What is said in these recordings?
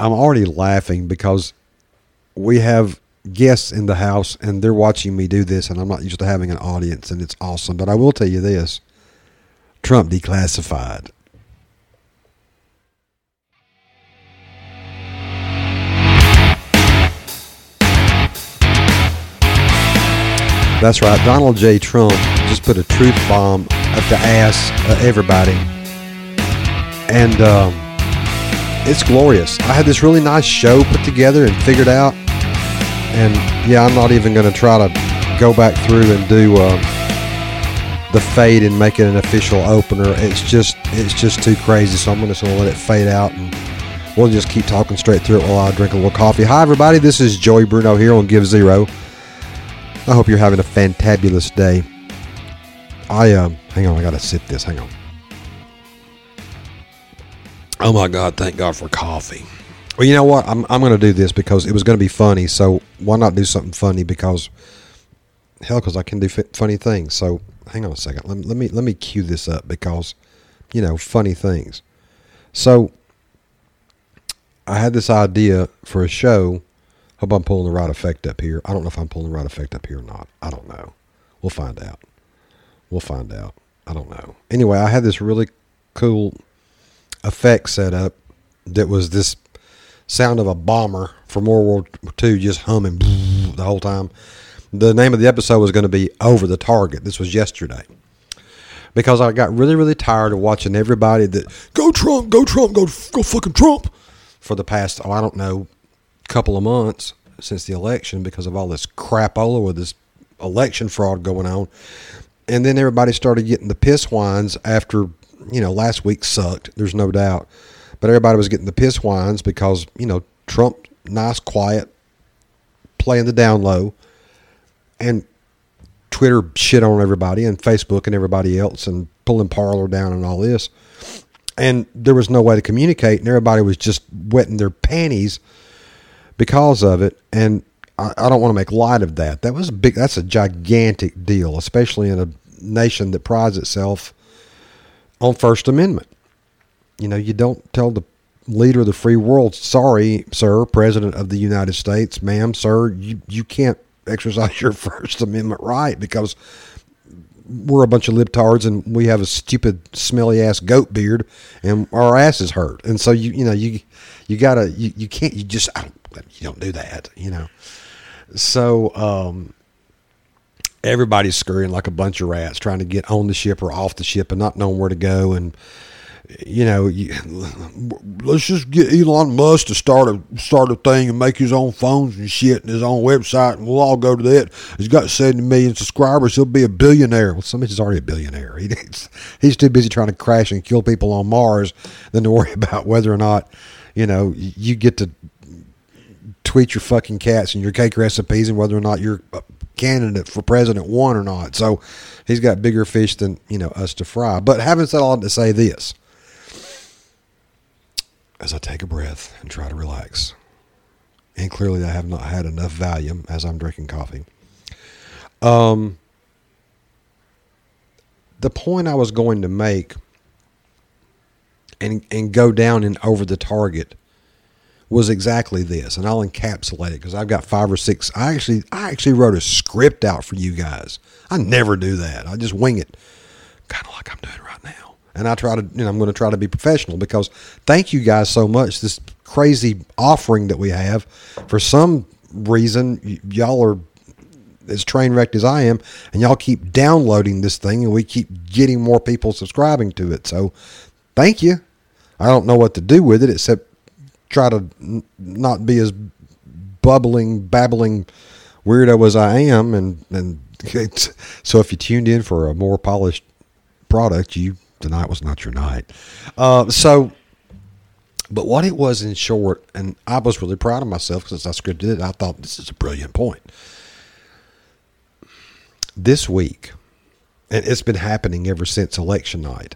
I'm already laughing because we have guests in the house and they're watching me do this, and I'm not used to having an audience, and it's awesome. But I will tell you this Trump declassified. That's right. Donald J. Trump just put a truth bomb up the ass of everybody. And um, it's glorious. I had this really nice show put together and figured out. And yeah, I'm not even going to try to go back through and do uh, the fade and make it an official opener. It's just it's just too crazy. So I'm just going to let it fade out and we'll just keep talking straight through it while I drink a little coffee. Hi, everybody. This is Joey Bruno here on Give Zero. I hope you're having a fantabulous day. I um, hang on, I gotta sip this. Hang on. Oh my God! Thank God for coffee. Well, you know what? I'm I'm gonna do this because it was gonna be funny. So why not do something funny? Because hell, because I can do funny things. So hang on a second. Let, let me let me cue this up because you know funny things. So I had this idea for a show Hope I'm pulling the right effect up here. I don't know if I'm pulling the right effect up here or not. I don't know. We'll find out. We'll find out. I don't know. Anyway, I had this really cool effect set up that was this sound of a bomber from World War II just humming the whole time. The name of the episode was going to be Over the Target. This was yesterday. Because I got really, really tired of watching everybody that go Trump, go Trump, go go fucking Trump for the past, oh, I don't know, couple of months since the election because of all this crapola with this election fraud going on. And then everybody started getting the piss whines after, you know, last week sucked, there's no doubt. But everybody was getting the piss whines because, you know, Trump, nice, quiet, playing the down low. And Twitter shit on everybody and Facebook and everybody else and pulling Parler down and all this. And there was no way to communicate, and everybody was just wetting their panties because of it. And I, I don't want to make light of that. That was a big. That's a gigantic deal, especially in a nation that prides itself on First Amendment. You know, you don't tell the leader of the free world, "Sorry, sir, President of the United States, ma'am, sir, you you can't exercise your First Amendment right because." We're a bunch of libtards and we have a stupid, smelly ass goat beard, and our asses hurt. And so you, you know, you, you gotta, you, you can't, you just, I don't, you don't do that, you know. So um, everybody's scurrying like a bunch of rats, trying to get on the ship or off the ship, and not knowing where to go. And you know, you, let's just get Elon Musk to start a start a thing and make his own phones and shit and his own website, and we'll all go to that. He's got seventy million subscribers. He'll be a billionaire. Well, somebody's already a billionaire. He, he's too busy trying to crash and kill people on Mars than to worry about whether or not you know you get to tweet your fucking cats and your cake recipes and whether or not you're candidate for president One or not. So he's got bigger fish than you know us to fry. But having said all to say this, as I take a breath and try to relax, and clearly I have not had enough Valium as I'm drinking coffee. Um, the point I was going to make and and go down and over the target was exactly this, and I'll encapsulate it because I've got five or six. I actually, I actually wrote a script out for you guys. I never do that. I just wing it, kind of like I'm doing right now. And I try to, you know, I'm going to try to be professional because thank you guys so much. This crazy offering that we have, for some reason, y- y'all are as train wrecked as I am, and y'all keep downloading this thing, and we keep getting more people subscribing to it. So, thank you. I don't know what to do with it except try to n- not be as bubbling, babbling weirdo as I am, and and so if you tuned in for a more polished product, you tonight was not your night. Uh, so, but what it was in short, and I was really proud of myself because I scripted it. I thought this is a brilliant point. This week, and it's been happening ever since election night,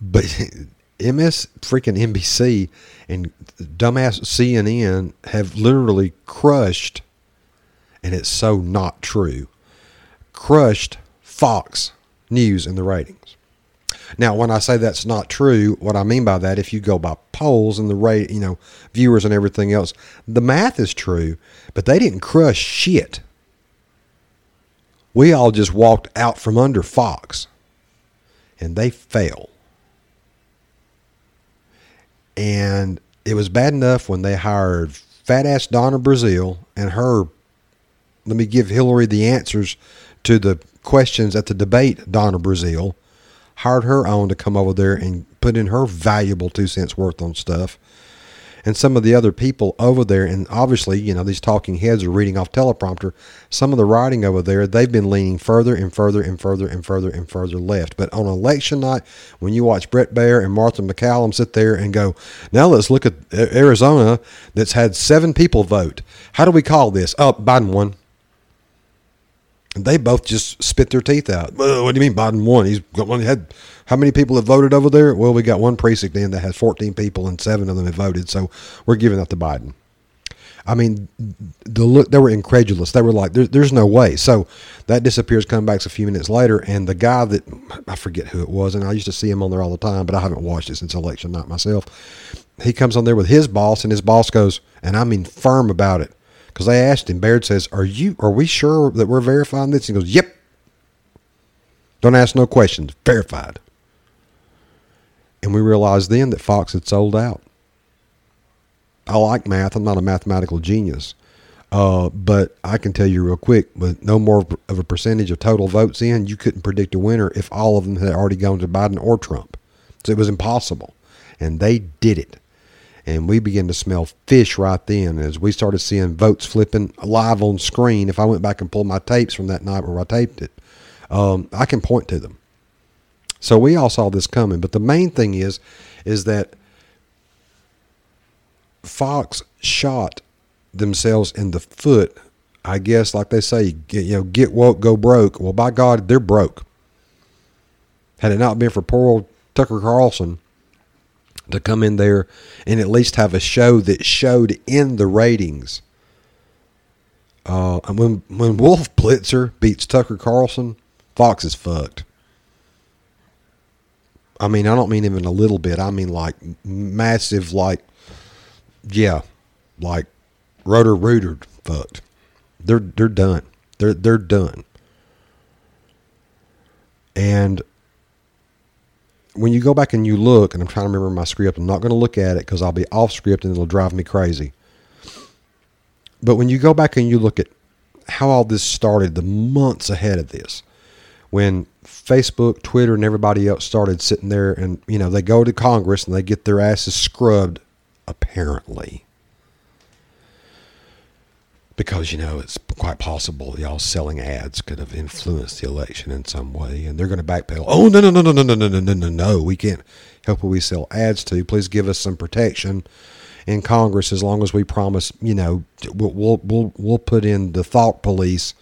but MS freaking NBC and dumbass CNN have literally crushed, and it's so not true, crushed Fox News in the ratings. Now, when I say that's not true, what I mean by that, if you go by polls and the rate, you know, viewers and everything else, the math is true, but they didn't crush shit. We all just walked out from under Fox, and they fell. And it was bad enough when they hired fat ass Donna Brazile and her. Let me give Hillary the answers to the questions at the debate. Donna Brazile hired her on to come over there and put in her valuable two cents worth on stuff and some of the other people over there, and obviously, you know, these talking heads are reading off teleprompter. Some of the writing over there, they've been leaning further and further and further and further and further left. But on election night, when you watch Brett Baier and Martha MacCallum sit there and go, now let's look at Arizona that's had seven people vote. How do we call this? Oh, Biden won. They both just spit their teeth out. Well, what do you mean Biden won? He's only had how many people have voted over there? Well, we got one precinct in that has 14 people, and seven of them have voted. So we're giving that to Biden. I mean, the look they were incredulous. They were like, there, "There's no way." So that disappears. Come back a few minutes later, and the guy that I forget who it was, and I used to see him on there all the time, but I haven't watched it since election night myself. He comes on there with his boss, and his boss goes, and I mean firm about it, because they asked him. Baird says, "Are you? Are we sure that we're verifying this?" He goes, "Yep." Don't ask no questions. Verified. And we realized then that Fox had sold out. I like math. I'm not a mathematical genius. Uh, but I can tell you real quick, with no more of a percentage of total votes in, you couldn't predict a winner if all of them had already gone to Biden or Trump. So it was impossible. And they did it. And we began to smell fish right then as we started seeing votes flipping live on screen. If I went back and pulled my tapes from that night where I taped it, um, I can point to them. So we all saw this coming. But the main thing is, is that Fox shot themselves in the foot. I guess, like they say, get, you know, get woke, go broke. Well, by God, they're broke. Had it not been for poor old Tucker Carlson to come in there and at least have a show that showed in the ratings. Uh, when when Wolf Blitzer beats Tucker Carlson, Fox is fucked. I mean, I don't mean even a little bit. I mean like massive, like yeah, like Roto-Rooter fucked. They're they're done. They're they're done. And when you go back and you look, and I'm trying to remember my script, I'm not going to look at it because I'll be off script and it'll drive me crazy. But when you go back and you look at how all this started, the months ahead of this, when Facebook, Twitter, and everybody else started sitting there and, you know, they go to Congress and they get their asses scrubbed, apparently. Because, you know, it's quite possible y'all selling ads could have influenced the election in some way. And they're going to backpedal. Oh, no, no, no, no, no, no, no, no, no, no, no. We can't help who we sell ads to. Please give us some protection in Congress as long as we promise, you know, we'll, we'll, we'll, we'll put in the thought police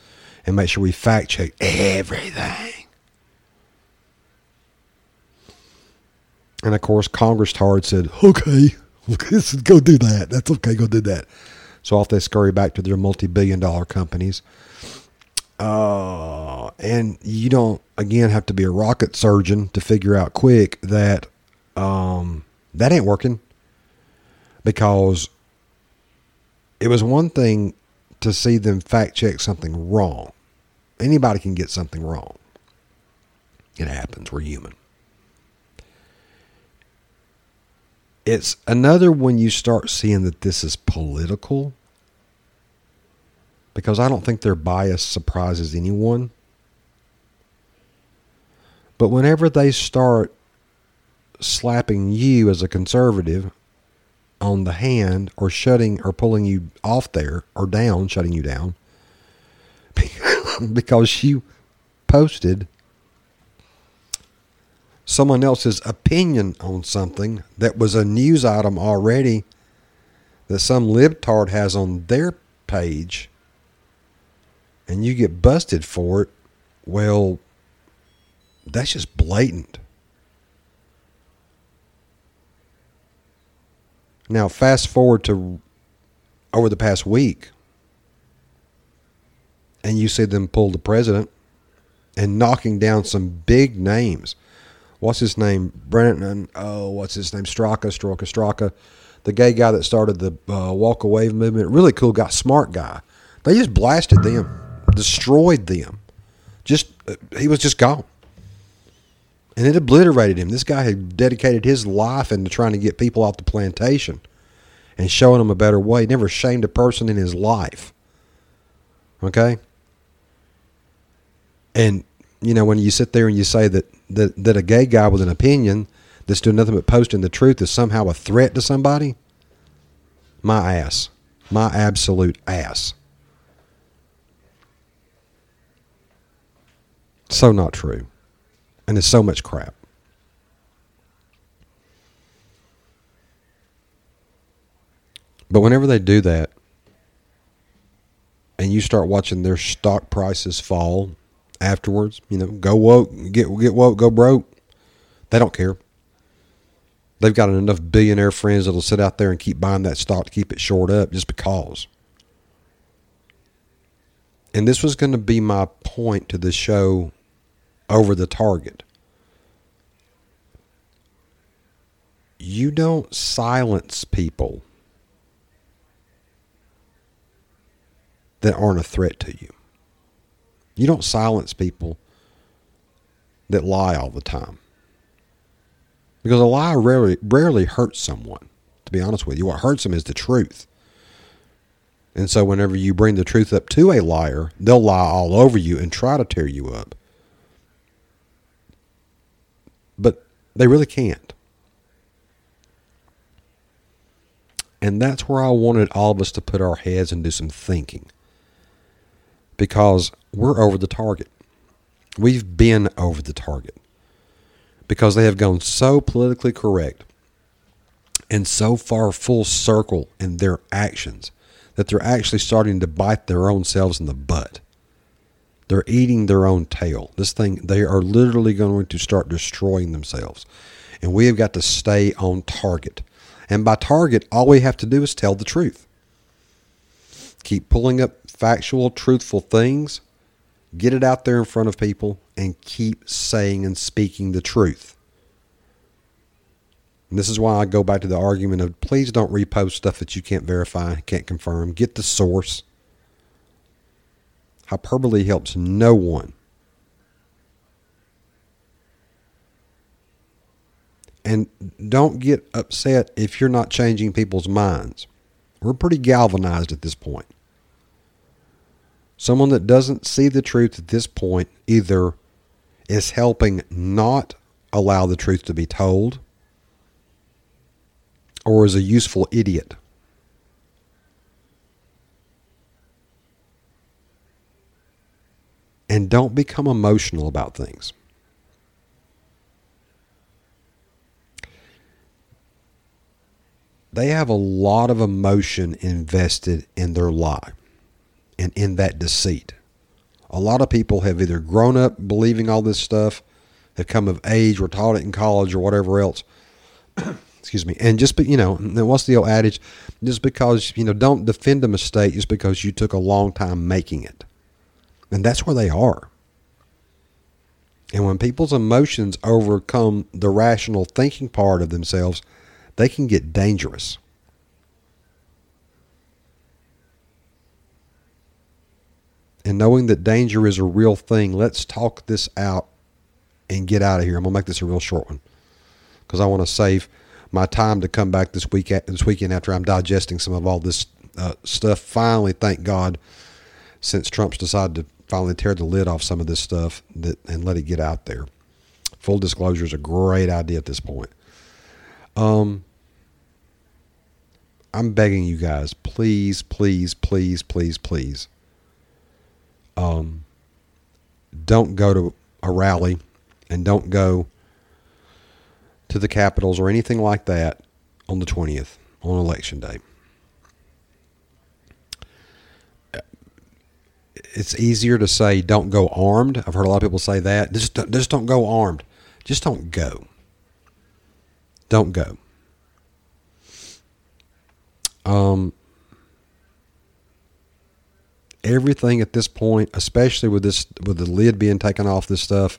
and make sure we fact check everything. And of course, Congress Tard said, okay, go do that. That's okay, go do that. So off they scurry back to their multi billion dollar companies. Uh, and you don't, again, have to be a rocket surgeon to figure out quick that um, that ain't working because it was one thing to see them fact check something wrong. Anybody can get something wrong. It happens. We're human. It's another when you start seeing that this is political because I don't think their bias surprises anyone. But whenever they start slapping you as a conservative on the hand or shutting or pulling you off there or down, shutting you down because you posted someone else's opinion on something that was a news item already that some libtard has on their page and you get busted for it, well, that's just blatant. Now, fast forward to over the past week, and you see them pull the president and knocking down some big names what's his name? Brennan. Oh, what's his name? Straka, Straka, Straka. The gay guy that started the uh, walk away movement. Really cool guy, smart guy. They just blasted them, destroyed them. Just uh, he was just gone, and it obliterated him. This guy had dedicated his life into trying to get people off the plantation and showing them a better way. Never shamed a person in his life. Okay. And you know when you sit there and you say that that that a gay guy with an opinion that's doing nothing but posting the truth is somehow a threat to somebody, my ass, my absolute ass. So not true. And it's so much crap. But whenever they do that, and you start watching their stock prices fall afterwards, you know, go woke, get get woke, go broke. They don't care. They've got enough billionaire friends that'll sit out there and keep buying that stock to keep it short up just because. And this was going to be my point to the show over the target. You don't silence people that aren't a threat to you. You don't silence people that lie all the time. Because a lie rarely, rarely hurts someone, to be honest with you. What hurts them is the truth. And so, whenever you bring the truth up to a liar, they'll lie all over you and try to tear you up. But they really can't. And that's where I wanted all of us to put our heads and do some thinking. Because we're over the target. We've been over the target. Because they have gone so politically correct and so far full circle in their actions that they're actually starting to bite their own selves in the butt. They're eating their own tail. This thing, they are literally going to start destroying themselves. And we have got to stay on target. And by target, all we have to do is tell the truth. Keep pulling up factual, truthful things, get it out there in front of people, and keep saying and speaking the truth. And this is why I go back to the argument of please don't repost stuff that you can't verify, can't confirm. Get the source. Hyperbole helps no one. And don't get upset if you're not changing people's minds. We're pretty galvanized at this point. Someone that doesn't see the truth at this point either is helping not allow the truth to be told or is a useful idiot. and don't become emotional about things. They have a lot of emotion invested in their lie and in that deceit. A lot of people have either grown up believing all this stuff, have come of age, were taught it in college or whatever else. Excuse me. And just, you know, what's the old adage? Just because, you know, don't defend a mistake just because you took a long time making it. And that's where they are. And when people's emotions overcome the rational thinking part of themselves, they can get dangerous. And knowing that danger is a real thing, let's talk this out and get out of here. I'm to make this a real short one because I want to save my time to come back this week this weekend after I'm digesting some of all this uh, stuff. Finally, thank God, since Trump's decided to finally tear the lid off some of this stuff that and let it get out there. Full disclosure is a great idea at this point. Um, I'm begging you guys, please, please, please, please, please. Um, don't go to a rally and don't go to the capitals or anything like that on the 20th on election day. it's easier to say don't go armed. I've heard a lot of people say that. Just just don't go armed. Just don't go. Don't go. Um, everything at this point, especially with this with the lid being taken off this stuff,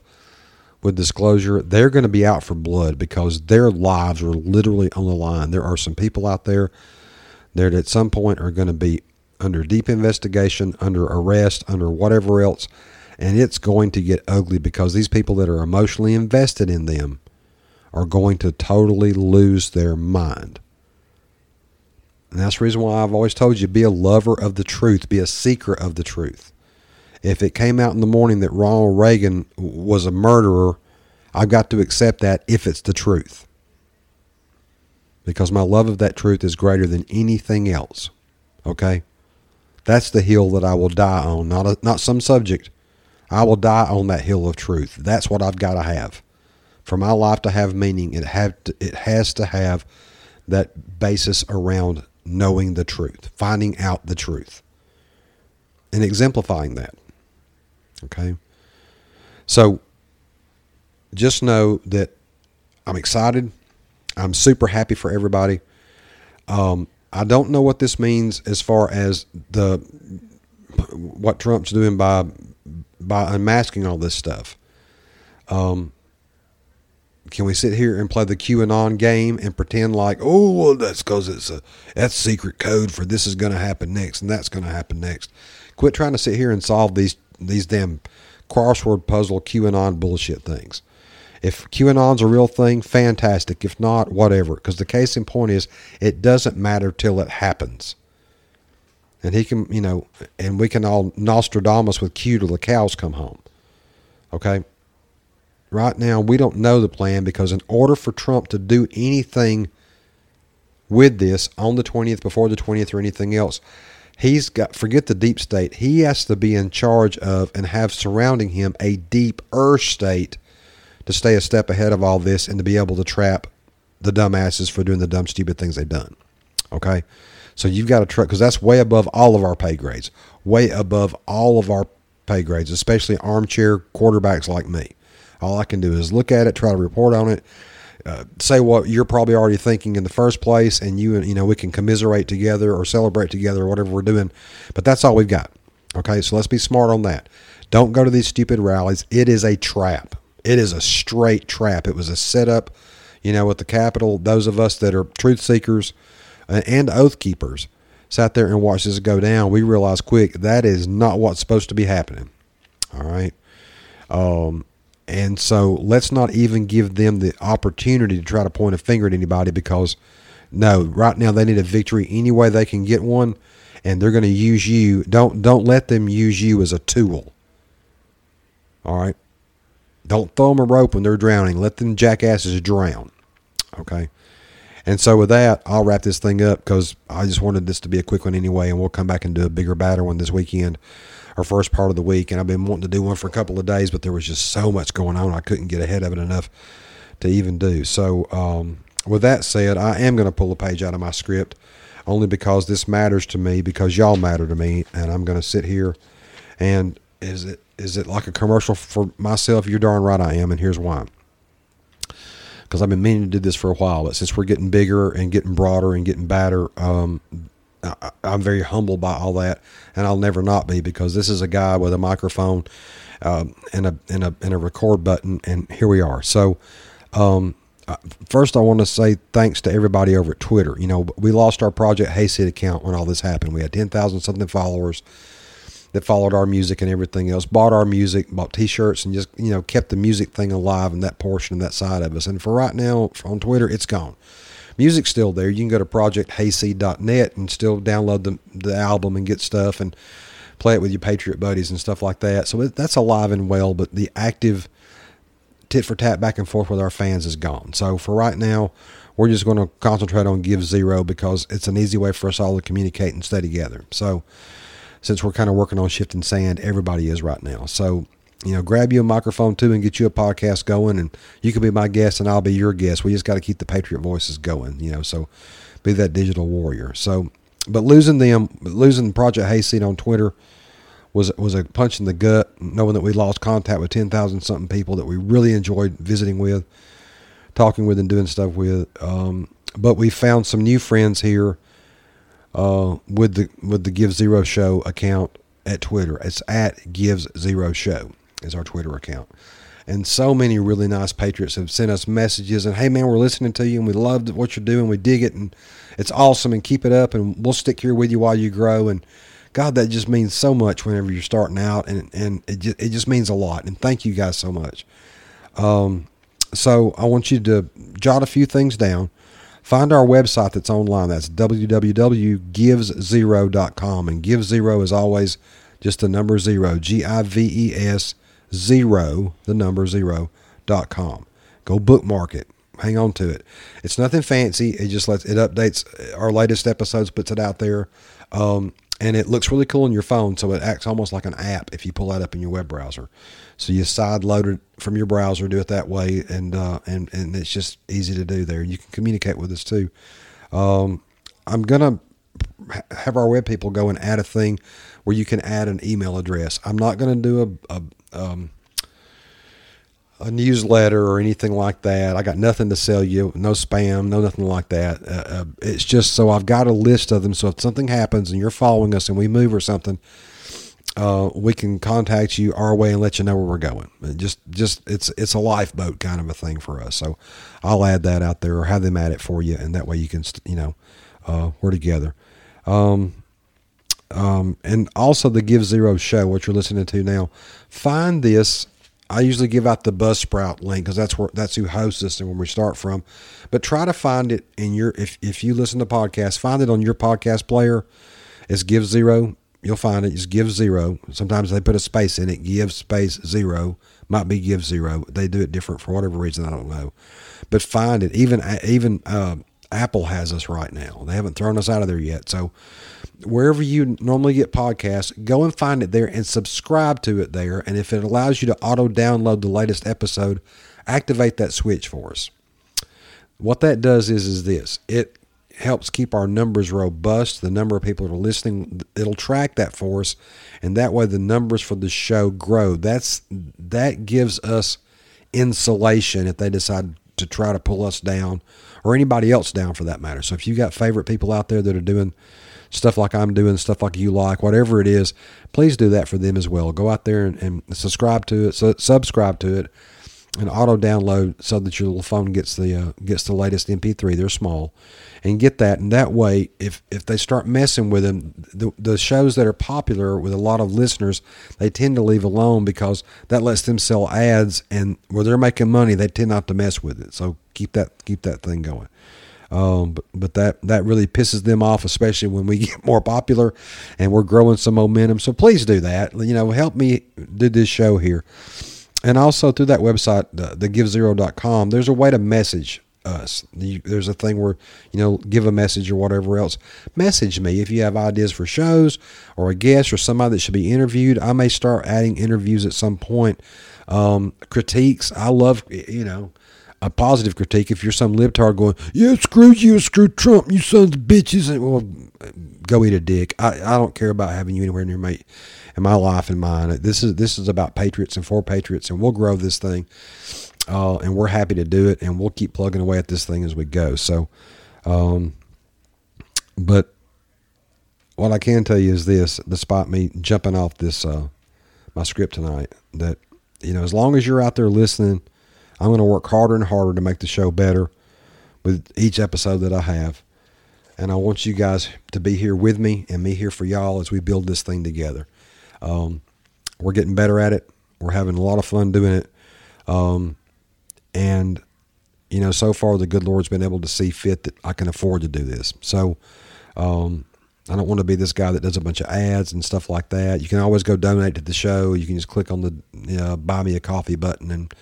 with disclosure, they're going to be out for blood because their lives are literally on the line. There are some people out there that at some point are going to be under deep investigation, under arrest, under whatever else, and it's going to get ugly because these people that are emotionally invested in them are going to totally lose their mind. And that's the reason why I've always told you be a lover of the truth, be a seeker of the truth. If it came out in the morning that Ronald Reagan was a murderer, I've got to accept that if it's the truth. Because my love of that truth is greater than anything else. Okay? That's the hill that I will die on, not a, not some subject. I will die on that hill of truth. That's what I've got to have. For my life to have meaning, it have to, it has to have that basis around knowing the truth, finding out the truth, and exemplifying that. Okay? So just know that I'm excited. I'm super happy for everybody. Um, I don't know what this means as far as the what Trump's doing by by unmasking all this stuff. Um, can we sit here and play the QAnon game and pretend like, oh, well, that's because it's a that's secret code for this is going to happen next and that's going to happen next. Quit trying to sit here and solve these these damn crossword puzzle QAnon bullshit things. If QAnon's a real thing, fantastic. If not, whatever. Because the case in point is, it doesn't matter till it happens. And he can, you know, and we can all Nostradamus with Q till the cows come home. Okay? Right now, we don't know the plan because in order for Trump to do anything with this on the 20th, before the 20th, or anything else, he's got, forget the deep state, he has to be in charge of and have surrounding him a deep earth state to stay a step ahead of all this and to be able to trap the dumbasses for doing the dumb, stupid things they've done. Okay? So you've got to trap, because that's way above all of our pay grades, way above all of our pay grades, especially armchair quarterbacks like me. All I can do is look at it, try to report on it, uh, say what you're probably already thinking in the first place, and you and you know we can commiserate together or celebrate together or whatever we're doing. But that's all we've got. Okay, so let's be smart on that. Don't go to these stupid rallies. It is a trap. It is a straight trap. It was a setup, you know, with the Capitol. Those of us that are truth seekers uh, and oath keepers sat there and watched this go down. We realized quick that is not what's supposed to be happening. All right. Um, and so let's not even give them the opportunity to try to point a finger at anybody because no, right now they need a victory any way they can get one and they're going to use you. Don't don't let them use you as a tool. All right? Don't throw them a rope when they're drowning. Let them jackasses drown. Okay? And so with that, I'll wrap this thing up because I just wanted this to be a quick one anyway, and we'll come back and do a bigger, badder one this weekend, our first part of the week. And I've been wanting to do one for a couple of days, but there was just so much going on, I couldn't get ahead of it enough to even do. So um, with that said, I am going to pull a page out of my script only because this matters to me, because y'all matter to me, and I'm going to sit here and is it is it like a commercial for myself? You're darn right I am, and here's why because I've been meaning to do this for a while. But since we're getting bigger and getting broader and getting badder, um, I, am very humbled by all that, and I'll never not be because this is a guy with a microphone um, and a and a and a record button, and here we are. So. Um, first, I want to say thanks to everybody over at Twitter. You know, we lost our Project Hayseed account when all this happened. We had 10,000 something followers that followed our music and everything else, bought our music, bought T-shirts, and just you know kept the music thing alive in that portion and that side of us. And for right now, on Twitter, it's gone. Music's still there. You can go to projecthayseed.net and still download the the album and get stuff and play it with your Patriot buddies and stuff like that. So that's alive and well. But the active tit for tat back and forth with our fans is gone. So for right now, we're just going to concentrate on Give Zero because it's an easy way for us all to communicate and stay together. So since we're kind of working on shifting sand, everybody is right now. So, you know, grab you a microphone too and get you a podcast going, and you can be my guest and I'll be your guest. We just got to keep the Patriot voices going, you know. So, be that digital warrior. So, but losing them, losing Project Hayseed on Twitter was was a punch in the gut, knowing that we lost contact with ten thousand something people that we really enjoyed visiting with, talking with, and doing stuff with. Um, but we found some new friends here uh, with the with the Give Zero Show account at Twitter. It's at Gives Zero Show is our Twitter account, and so many really nice patriots have sent us messages and hey man we're listening to you and we love what you're doing. We dig it and it's awesome and keep it up and we'll stick here with you while you grow. And god that just means so much whenever you're starting out and and it just, it just means a lot. And thank you guys so much. Um, so i want you to jot a few things down. Find our website that's online. That's www.giveszero.com and give zero is always just the number zero g-i-v-e-s zero, the number zero, dot com. Go bookmark it. Hang on to it. It's nothing fancy. It just lets it updates our latest episodes, puts it out there, um, and it looks really cool on your phone. So it acts almost like an app if you pull that up in your web browser. So you side load it from your browser, do it that way, and uh, and and it's just easy to do there. You can communicate with us too. Um, I'm gonna have our web people go and add a thing where you can add an email address. I'm not going to do a, a um, a newsletter or anything like that. I got nothing to sell you, no spam, no nothing like that. Uh, uh, it's just so I've got a list of them. So if something happens and you're following us and we move or something, uh, we can contact you our way and let you know where we're going. It just, just it's it's a lifeboat kind of a thing for us. So I'll add that out there or have them add it for you, and that way you can, you know, uh, we're together. Um, um, and also the Give Zero show, what you're listening to now. Find this. I usually give out the Buzzsprout link because that's where that's who hosts this and where we start from. But try to find it in your if if you listen to podcasts, find it on your podcast player. It's Give Zero. You'll find it. It's Give Zero. Sometimes they put a space in it. Give space zero might be Give Zero. They do it different for whatever reason. I don't know. But find it. Even even uh, Apple has us right now. They haven't thrown us out of there yet. So wherever you normally get podcasts, go and find it there and subscribe to it there. And if it allows you to auto download the latest episode, activate that switch for us. What that does is is this. It helps keep our numbers robust, the number of people that are listening, it'll track that for us, and that way the numbers for the show grow. That's that gives us insulation if they decide to try to pull us down or anybody else down for that matter. So if you got favorite people out there that are doing stuff like I'm doing, stuff like you like, whatever it is, please do that for them as well. Go out there and, and subscribe to it, so subscribe to it, and auto download so that your little phone gets the uh, gets the latest MP3. They're small, and get that. And that way, if if they start messing with them, the, the shows that are popular with a lot of listeners, they tend to leave alone because that lets them sell ads, and where they're making money, they tend not to mess with it. So keep that keep that thing going. Um, but, but that that really pisses them off, especially when we get more popular and we're growing some momentum. So please do that. You know, help me do this show here. And also through that website, the, thegivezero.com, there's a way to message us. There's a thing where, you know, give a message or whatever else. Message me if you have ideas for shows or a guest or somebody that should be interviewed. I may start adding interviews at some point. Um, critiques. I love, you know, a positive critique if you're some libtard going, yeah, screw you, screw Trump, you sons of bitches, and well, go eat a dick. I, I don't care about having you anywhere near my in my life and mine. This is this is about patriots and for patriots, and we'll grow this thing, uh, and we're happy to do it, and we'll keep plugging away at this thing as we go. So, um, but what I can tell you is this: despite me jumping off this uh, my script tonight, that you know, as long as you're out there listening I'm going to work harder and harder to make the show better with each episode that I have. And I want you guys to be here with me and me here for y'all as we build this thing together. Um, we're getting better at it. We're having a lot of fun doing it. Um, and, you know, so far the good Lord's been able to see fit that I can afford to do this. So, um, I don't want to be this guy that does a bunch of ads and stuff like that. You can always go donate to the show. You can just click on the you know, buy me a coffee button and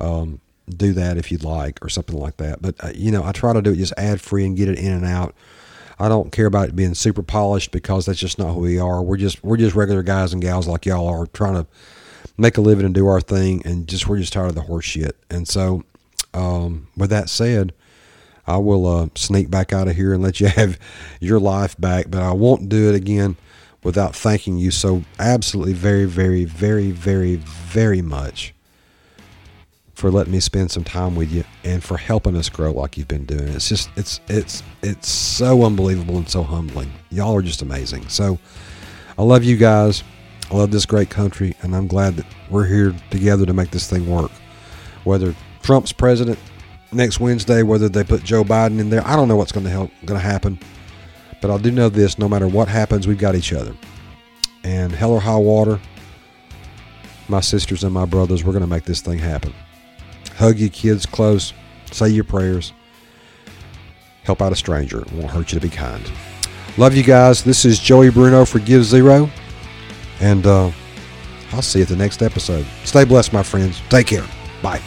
um, do that if you'd like or something like that. But uh, you know, I try to do it just ad free and get it in and out. I don't care about it being super polished because that's just not who we are. We're just we're just regular guys and gals like y'all are trying to make a living and do our thing, and just we're just tired of the horse shit. And so, um, with that said, I will uh, sneak back out of here and let you have your life back. But I won't do it again without thanking you so absolutely very, very, very, very, very much for letting me spend some time with you and for helping us grow like you've been doing. It's just it's it's it's so unbelievable and so humbling. Y'all are just amazing. So I love you guys. I love this great country, and I'm glad that we're here together to make this thing work. Whether Trump's president next Wednesday, whether they put Joe Biden in there, I don't know what's going to help going to happen. But I do know this: no matter what happens, we've got each other. And hell or high water, my sisters and my brothers, we're going to make this thing happen. Hug your kids close, say your prayers, help out a stranger. It won't hurt you to be kind. Love you guys. This is Joey Bruno for Give Zero. And uh, I'll see you at the next episode. Stay blessed, my friends. Take care. Bye.